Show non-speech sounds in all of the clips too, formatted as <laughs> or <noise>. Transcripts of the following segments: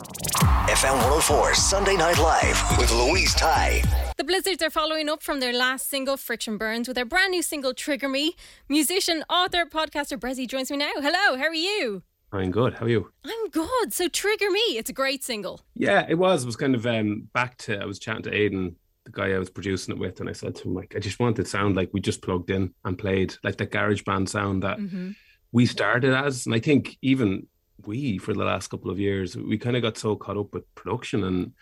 FM 104 Sunday Night Live with Louise Ty. The Blizzards are following up from their last single, Friction Burns, with their brand new single, Trigger Me. Musician, author, podcaster Bressie joins me now. Hello, how are you? I'm good. How are you? I'm good. So, Trigger Me, it's a great single. Yeah, it was. It was kind of um, back to, I was chatting to Aiden, the guy I was producing it with, and I said to him, like, I just want it to sound like we just plugged in and played, like the garage band sound that Mm-hmm. we started as. And I think even we, for the last couple of years, we kind of got so caught up with production and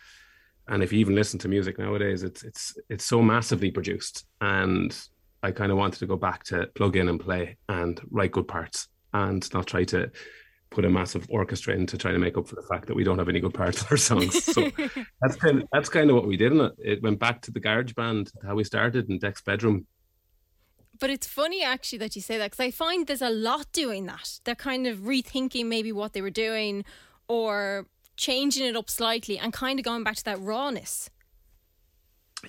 and if you even listen to music nowadays, it's it's it's so massively produced. And I kind of wanted to go back to plug in and play and write good parts and not try to put a massive orchestra in to try to make up for the fact that we don't have any good parts in our songs. So <laughs> that's kind of that's kind of what we did in it. It went back to the garage band, how we started in Deck's bedroom. But it's funny actually that you say that because I find there's a lot doing that. They're kind of rethinking maybe what they were doing or changing it up slightly and kind of going back to that rawness.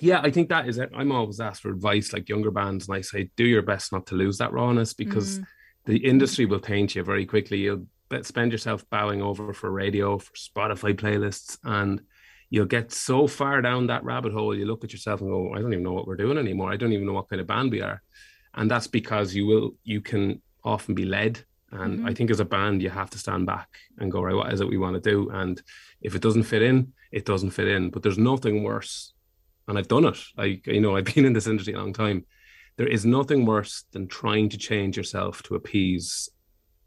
Yeah, I think that is it. I'm always asked for advice, like younger bands, and I say, do your best not to lose that rawness because mm. the industry will taint you very quickly. You'll spend yourself bowing over for radio, for Spotify playlists, and you'll get so far down that rabbit hole. You look at yourself and go, I don't even know what we're doing anymore. I don't even know what kind of band we are, and that's because you will you can often be led. And I mm-hmm. think as a band, you have to stand back and go, right, what is it we want to do? And if it doesn't fit in, it doesn't fit in. But there's nothing worse and I've done it. I, you know, I've <laughs> been in this industry a long time. There is nothing worse than trying to change yourself to appease,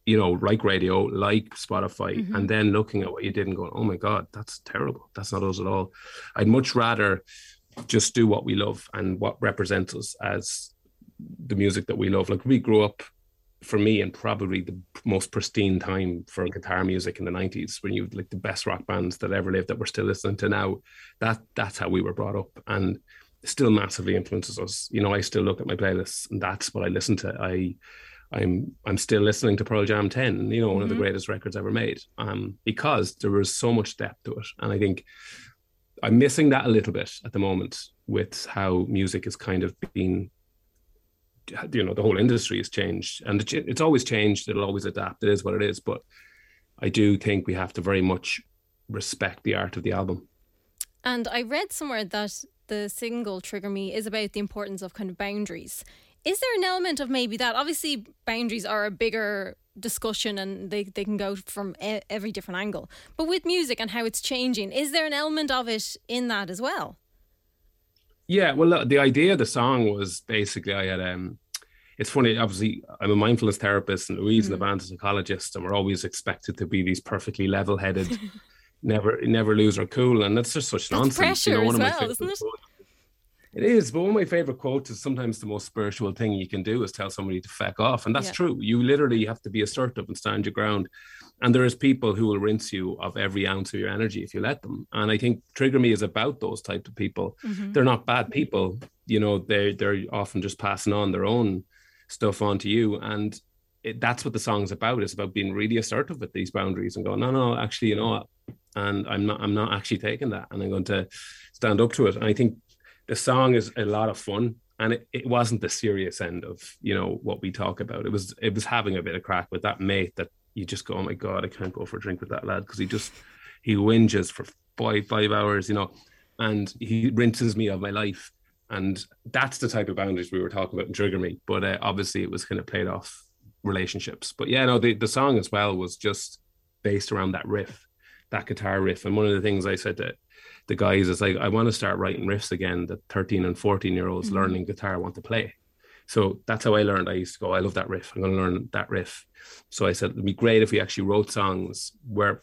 you know, like radio, like Spotify, mm-hmm. and then looking at what you did and going, "Oh my God, that's terrible. That's not us at all." I'd much rather just do what we love and what represents us as the music that we love. Like we grew up, for me, in probably the most pristine time for guitar music in the '90s, when you like the best rock bands that ever lived that we're still listening to now. That that's how we were brought up, and still massively influences us. You know, I still look at my playlists, and that's what I listen to. I I'm I'm still listening to Pearl Jam 10, you know, one of the greatest records ever made. Um, because there was so much depth to it. And I think I'm missing that a little bit at the moment with how music is kind of being you know, the whole industry has changed. And it's always changed, it'll always adapt. It is what it is. But I do think we have to very much respect the art of the album. And I read somewhere that the single Trigger Me is about the importance of kind of boundaries. Is there an element of maybe that? Obviously, boundaries are a bigger discussion and they, they can go from every different angle. But with music and how it's changing, is there an element of it in that as well? Yeah, well, look, the idea of the song was basically I had um, it's funny. Obviously, I'm a mindfulness therapist, and Louise and the band's a psychologist, and we're always expected to be these perfectly level-headed, <laughs> never never lose our cool, and that's just such That's nonsense. pressure one as well, isn't it? quotes- It is, but one of my favorite quotes is sometimes the most spiritual thing you can do is tell somebody to feck off, and that's Yeah. true. You literally have to be assertive and stand your ground. And there is people who will rinse you of every ounce of your energy if you let them. And I think Trigger Me is about those type of people. Mm-hmm. They're not bad people, you know. They they're often just passing on their own stuff onto you, and it, that's what the song's about. It's about being really assertive with these boundaries and going, no, no, actually, you know what? And I'm not, I'm not actually taking that, and I'm going to stand up to it. And I think the song is a lot of fun, and it, it wasn't the serious end of you know what we talk about. It was it was having a bit of crack with that mate that you just go, oh my god, I can't go for a drink with that lad because he just he whinges for five five hours, you know, and he rinses me of my life. And that's the type of boundaries we were talking about in Trigger Me. But uh, obviously, it was kind of played off relationships. But yeah, no, the, the song as well was just based around that riff, that guitar riff. And one of the things I said to the guys is like, I want to start writing riffs again that 13 and 14 year olds mm-hmm. learning guitar want to play. So that's how I learned. I used to go, I love that riff. I'm going to learn that riff. So I said, it'd be great if we actually wrote songs where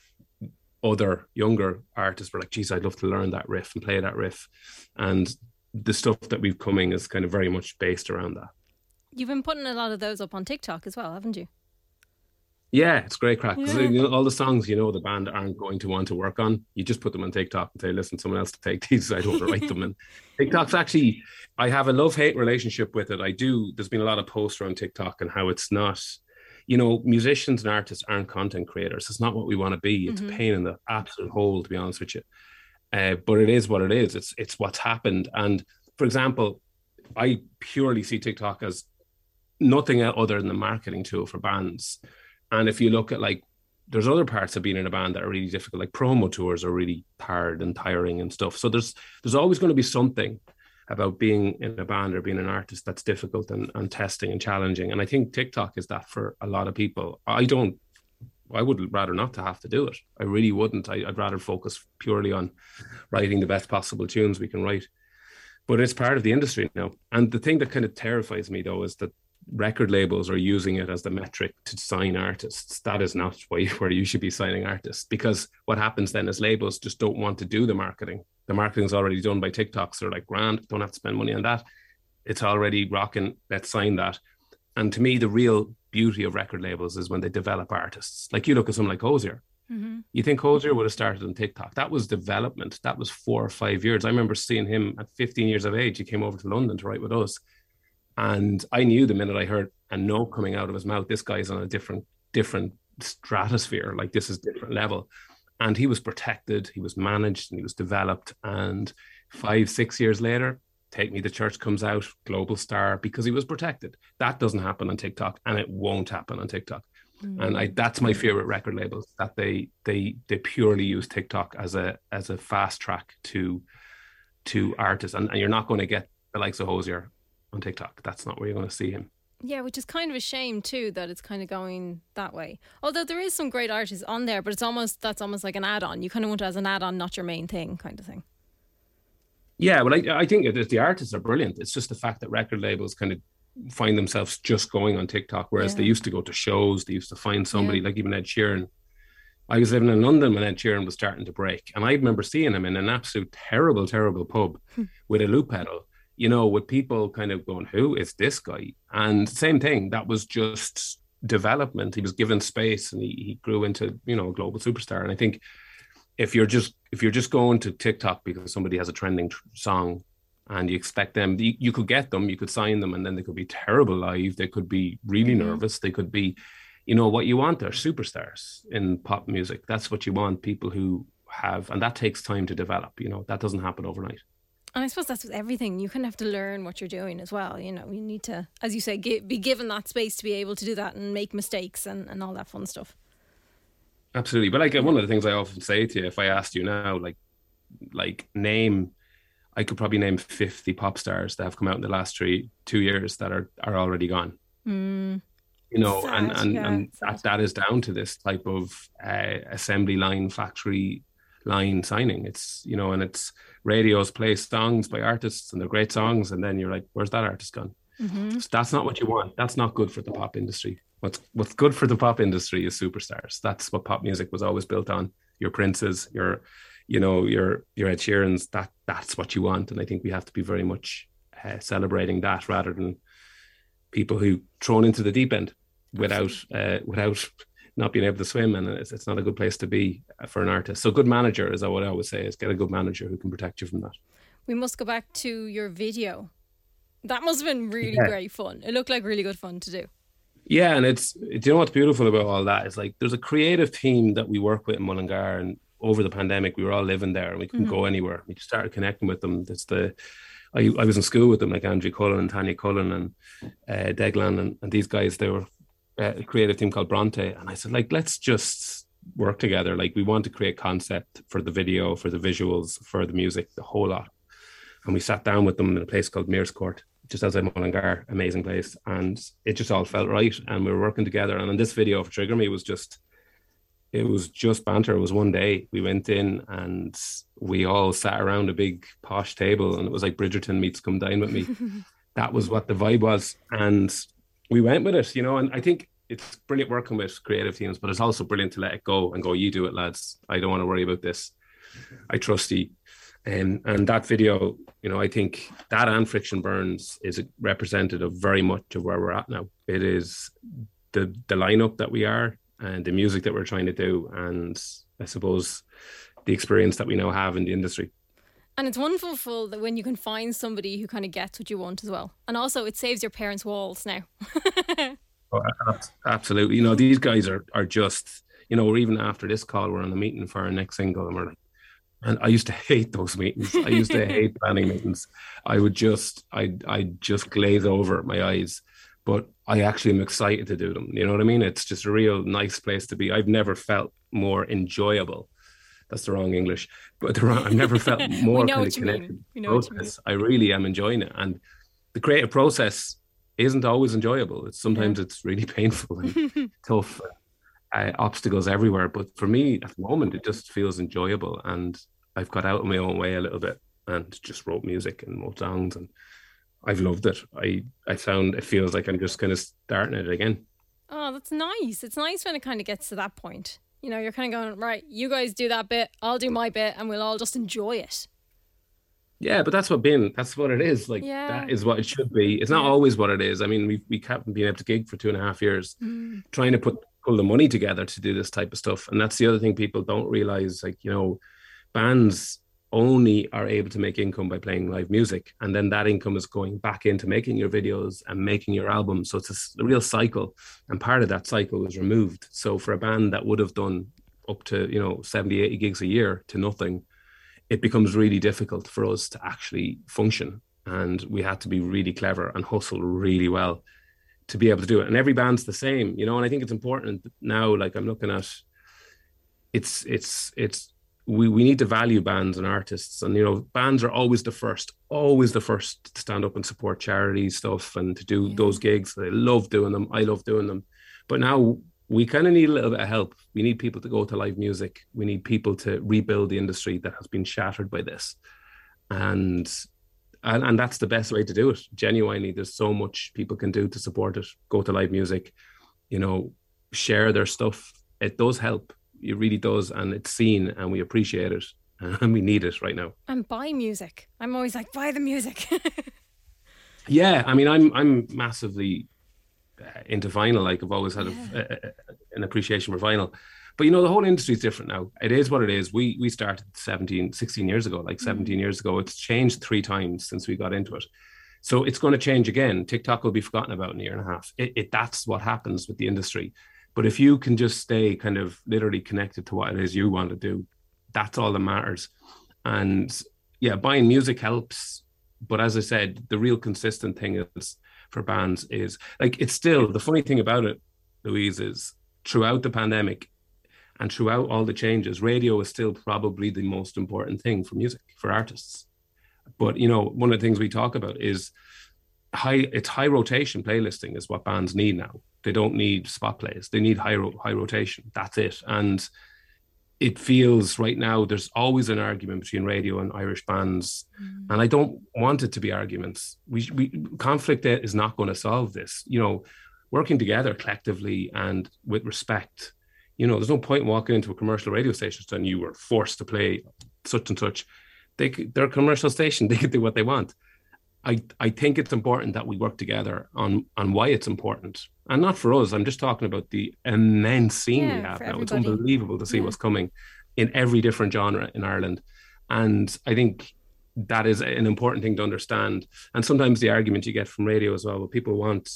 other younger artists were like, geez, I'd love to learn that riff and play that riff. And the stuff that we've coming is kind of very much based around that. You've been putting a lot of those up on TikTok as well, haven't you? Yeah, it's great crack. Yeah. You know, all the songs you know the band aren't going to want to work on, you just put them on TikTok and say, "Listen, someone else to take these. I don't want to write them." And <laughs> TikTok's actually, I have a love hate relationship with it. I do. There's been a lot of posts around TikTok and how it's not. You know, musicians and artists aren't content creators. It's not what we want to be. It's mm-hmm. a pain in the absolute hole, to be honest with you. Uh, but it is what it is. It's it's what's happened. And for example, I purely see TikTok as nothing other than a marketing tool for bands. And if you look at like, there's other parts of being in a band that are really difficult, like promo tours are really hard and tiring and stuff. So there's there's always going to be something about being in a band or being an artist that's difficult and, and testing and challenging. And I think TikTok is that for a lot of people. I don't I would rather not to have to do it. I really wouldn't. I, would rather focus purely on writing the best possible tunes we can write. But it's part of the industry now. And the thing that kind of terrifies me though is that record labels are using it as the metric to sign artists. That is not where you should be signing artists because what happens then is labels just don't want to do the marketing. The marketing is already done by TikTok. So they're like, grand, don't have to spend money on that. It's already rocking. Let's sign that. And to me, the real beauty of record labels is when they develop artists. Like you look at someone like Hozier. Mm-hmm. You think Hozier would have started on TikTok? That was development. That was four or five years. I remember seeing him at 15 years of age. He came over to London to write with us and I knew the minute I heard a no coming out of his mouth, this guy's on a different, different stratosphere. Like this is different level. And he was protected, he was managed, and he was developed. And five, six years later, Take Me to Church comes out, global star, because he was protected. That doesn't happen on TikTok, and it won't happen on TikTok. Mm-hmm. And I, that's my favorite record labels that they they they purely use TikTok as a as a fast track to to artists, and, and you're not going to get the likes of Hozier on TikTok. That's not where you're going to see him. Yeah, which is kind of a shame too that it's kind of going that way. Although there is some great artists on there, but it's almost that's almost like an add-on. You kind of want it as an add-on, not your main thing, kind of thing. Yeah, well, I, I think the artists are brilliant. It's just the fact that record labels kind of find themselves just going on TikTok, whereas yeah. they used to go to shows. They used to find somebody yeah. like even Ed Sheeran. I was living in London when Ed Sheeran was starting to break, and I remember seeing him in an absolute terrible, terrible pub hmm. with a loop pedal you know, with people kind of going, who is this guy? And same thing, that was just development. He was given space and he, he grew into, you know, a global superstar. And I think if you're just if you're just going to TikTok because somebody has a trending tr- song and you expect them, you, you, could get them, you could sign them, and then they could be terrible live. They could be really mm-hmm. nervous. They could be, you know, what you want are superstars in pop music. That's what you want. People who have, and that takes time to develop. You know, that doesn't happen overnight. And I suppose that's with everything. You kind of have to learn what you're doing as well. You know, you need to, as you say, give, be given that space to be able to do that and make mistakes and, and all that fun stuff. Absolutely. But like one of the things I often say to you, if I asked you now, like, like name, I could probably name 50 pop stars that have come out in the last three, two years that are, are already gone. Mm. You know, Sad, and, and, yeah, and that, that is down to this type of uh, assembly line factory line signing. It's, you know, and it's, radios play songs by artists and they're great songs, and then you're like, where's that artist gone? Mm-hmm. So that's not what you want. That's not good for the pop industry. What's what's good for the pop industry is superstars. That's what pop music was always built on. Your princes, your you know your your Ed Sheerans. That that's what you want, and I think we have to be very much uh, celebrating that rather than people who thrown into the deep end without uh, without not being able to swim, and it's, it's not a good place to be for an artist. So, good manager is what I always say: is get a good manager who can protect you from that. We must go back to your video. That must have been really yeah. great fun. It looked like really good fun to do. Yeah, and it's do you know what's beautiful about all that? It's like there's a creative team that we work with in Mullingar, and over the pandemic, we were all living there and we couldn't mm-hmm. go anywhere. We started connecting with them. It's the I, I was in school with them, like Andrew Cullen and Tanya Cullen and uh, Deglan and, and these guys. They were Uh, a creative team called Bronte, and I said, like, let's just work together. Like, we want to create concept for the video, for the visuals, for the music, the whole lot. And we sat down with them in a place called Mears Court just outside Mullingar, amazing place, and it just all felt right, and we were working together. And in this video for Trigger Me was just, it was just banter. It was one day we went in and we all sat around a big posh table, and it was like Bridgerton meets Come Dine with Me. <laughs> that was what the vibe was, and we went with it, you know. And I think it's brilliant working with creative teams, but it's also brilliant to let it go and go. You do it, lads. I don't want to worry about this. I trust you. Um, and that video, you know, I think that and Friction Burns is representative very much of where we're at now. It is the the lineup that we are and the music that we're trying to do, and I suppose the experience that we now have in the industry. And it's wonderful that when you can find somebody who kind of gets what you want as well. And also, it saves your parents' walls now. <laughs> oh, absolutely. You know, these guys are are just, you know, even after this call, we're on a meeting for our next single, and we're like, and I used to <laughs> hate those meetings. I used to hate <laughs> planning meetings. I would just, I, I just glaze over my eyes. But I actually am excited to do them. You know what I mean? It's just a real nice place to be. I've never felt more enjoyable. That's the wrong English, but the wrong, I've never felt <laughs> more kind of connected. process. I really am enjoying it, and the creative process isn't always enjoyable. It's sometimes yeah. it's really <laughs> painful and <laughs> tough. Uh, obstacles everywhere, but for me at the moment, it just feels enjoyable, and I've got out of my own way a little bit and just wrote music and wrote songs and I've loved it. I I found it feels like I'm just kind of starting it again. Oh, that's nice. It's nice when it kind of gets to that point. You know, you're kind of going right. You guys do that bit, I'll do my bit, and we'll all just enjoy it. Yeah, but that's what being that's what it is. Like yeah. that is what it should be. It's not always what it is. I mean, we we haven't been able to gig for two and a half years, mm. trying to put pull the money together to do this type of stuff. And that's the other thing people don't realize. Like you know, bands only are able to make income by playing live music. And then that income is going back into making your videos and making your album so it's a, real cycle. And part of that cycle was removed. So for a band that would have done up to you know 70 80 gigs a year to nothing it becomes really difficult for us to actually function. And we had to be really clever and hustle really well to be able to do it. And every band's the same you know? And i think it's important now like i'm looking at it's it's it's we, we need to value bands and artists. And you know bands are always the first always the first to stand up and support charity stuff and to do yeah. those gigs. They love doing them. I love doing them. But now we kind of need a little bit of help. We need people to go to live music. We need people to rebuild the industry that has been shattered by this. And and, and that's the best way to do it genuinely. There's so much people can do to support it. Go to live music you know share their stuff. It does help it really does, and it's seen, and we appreciate it, <laughs> and we need it right now. And buy music. I'm always like, buy the music. <laughs> yeah, I mean, I'm I'm massively uh, into vinyl. Like I've always had yeah. a, a, an appreciation for vinyl. But you know, the whole industry is different now. It is what it is. We we started 17, 16 years ago, like 17 mm-hmm. years ago. It's changed three times since we got into it. So it's going to change again. TikTok will be forgotten about in a year and a half. It, it that's what happens with the industry. But if you can just stay kind of literally connected to what it is you want to do, that's all that matters. And yeah, buying music helps. But as I said, the real consistent thing is for bands is like it's still the funny thing about it, Louise, is throughout the pandemic and throughout all the changes, radio is still probably the most important thing for music, for artists. But you know, one of the things we talk about is high it's high rotation playlisting is what bands need now they don't need spot plays. They need high ro- high rotation. That's it. And it feels right now there's always an argument between radio and Irish bands, mm. and I don't want it to be arguments. We, we conflict is not going to solve this. You know, working together collectively and with respect. You know, there's no point in walking into a commercial radio station and you were forced to play such and such. They they're a commercial station. <laughs> They can do what they want. I, I think it's important that we work together on on why it's important, and not for us. I'm just talking about the immense scene yeah, we have now. Everybody. It's unbelievable to see yeah. what's coming in every different genre in Ireland, and I think that is an important thing to understand. And sometimes the argument you get from radio as well, well people want,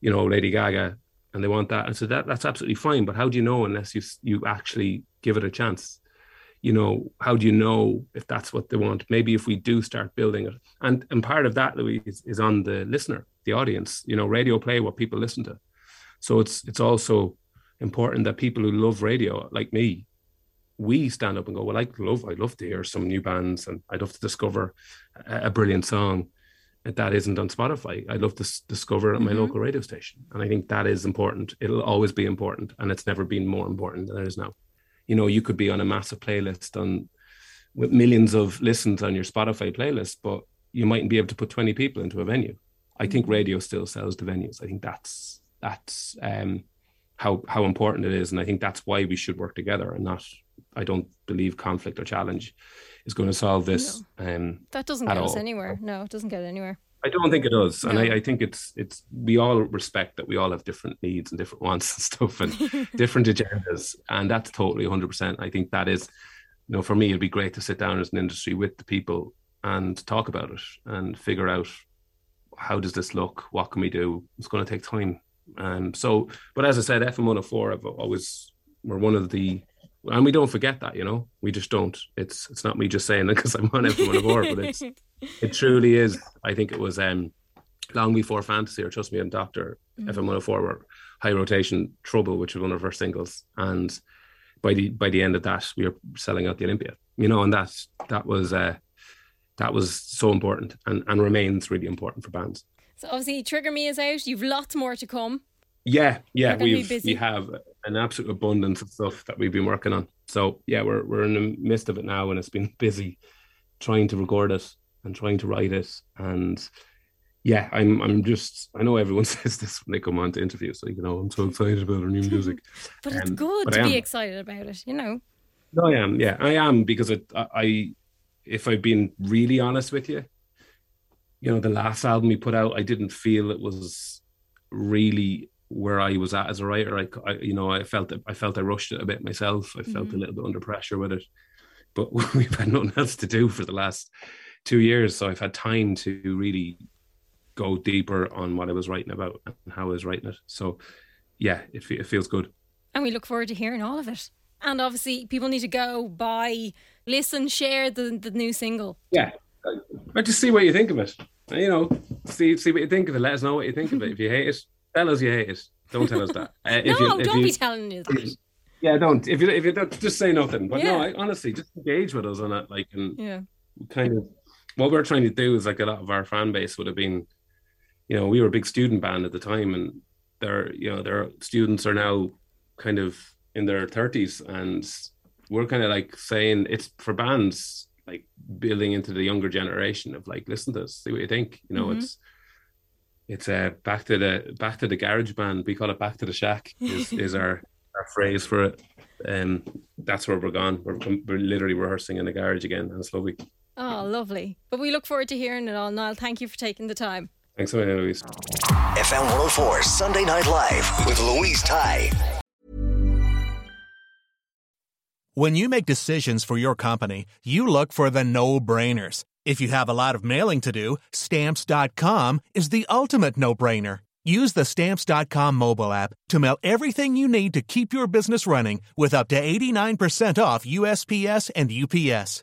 you know, Lady Gaga, and they want that, and so that that's absolutely fine. But how do you know unless you you actually give it a chance? You know, how do you know if that's what they want? Maybe if we do start building it. And and part of that, Louise, is, is on the listener, the audience. You know, radio play what people listen to. So it's it's also important that people who love radio, like me, we stand up and go, Well, I love, I'd love to hear some new bands and I'd love to discover a, a brilliant song. that isn't on Spotify. I'd love to s- discover it at my Mm-hmm. local radio station. And I think that is important. It'll always be important. And it's never been more important than it is now. You know, you could be on a massive playlist on with millions of listens on your Spotify playlist, but you mightn't be able to put 20 people into a venue. I think Mm-hmm. radio still sells the venues. I think that's that's um how how important it is. And I think that's why we should work together and not I don't believe conflict or challenge is going to solve this. Um That doesn't get us anywhere. No, it doesn't get anywhere. I don't think it does, and I, I think it's it's we all respect that we all have different needs and different <laughs> wants and stuff and <laughs> different agendas, and that's totally 100. percent I think that is, you know, for me, it'd be great to sit down as an industry with the people and talk about it and figure out how does this look, what can we do. It's going to take time, um. So, but as I said, FM 104, I've always we're one of the. And we don't forget that, you know, we just don't. It's it's not me just saying it because I'm on FM 104, but it's <laughs> it truly is. I think it was um long before Fantasy or Trust Me and Doctor FM 104 were high rotation Trouble, which was one of our singles, and by the by the end of that, we were selling out the Olympia. You know, and that that was uh that was so important and and remains really important for bands. So obviously, Trigger Me is out. You've lots more to come. Yeah, yeah, You're gonna be we've we have an absolute abundance of stuff that we've been working on. So yeah, we're we're in the midst of it now, and it's been busy trying to record it and trying to write it. And yeah, I'm I'm just I know everyone <laughs> says this when they come on to interviews, like you know, I'm so excited about our new <laughs> music. But it's Um, good but to be excited about it, you know. No, I am. Yeah, I am because it, I, I, if I've been really honest with you, you know, the last album we put out, I didn't feel it was really where I was at as a writer. I, I you know, I felt I felt I rushed it a bit myself. I felt a little bit under pressure with it, but <laughs> we've had nothing else to do for the last two years, so I've had time to really go deeper on what I was writing about and how I was writing it. So, yeah, it, it feels good. And we look forward to hearing all of it. And obviously, people need to go buy, listen, share the, the new single. Yeah. But just see what you think of it. You know, see see what you think of it. Let us know what you think of it. If you hate it, tell us you hate it. Don't tell us that. <laughs> Uh, if no, you- don't you- be telling us that. <clears throat> Yeah, don't. If you if you don't, just say nothing. But no, I, honestly, just engage with us on it. Like, and Yeah. kind of what we're trying to do is like a lot of our fan base would have been, you know, we were a big student band at the time, and their you know their students are now kind of in their thirties, and we're kind of like saying it's for bands like building into the younger generation of like listen to us, see what you think. You know, Mhm. it's it's uh back to the back to the garage band. We call it back to the shack. Is, <laughs> is our our phrase for it. Um, that's where we're gone. We're, we're literally rehearsing in the garage again, and it's lovely. Oh, lovely. But we look forward to hearing it all. Niall, thank you for taking the time. Thanks so much, Louise. FM 104 Sunday Night Live with Louise Ty. When you make decisions for your company, you look for the no brainers. If you have a lot of mailing to do, stamps.com is the ultimate no brainer. Use the stamps.com mobile app to mail everything you need to keep your business running with up to 89% off USPS and UPS.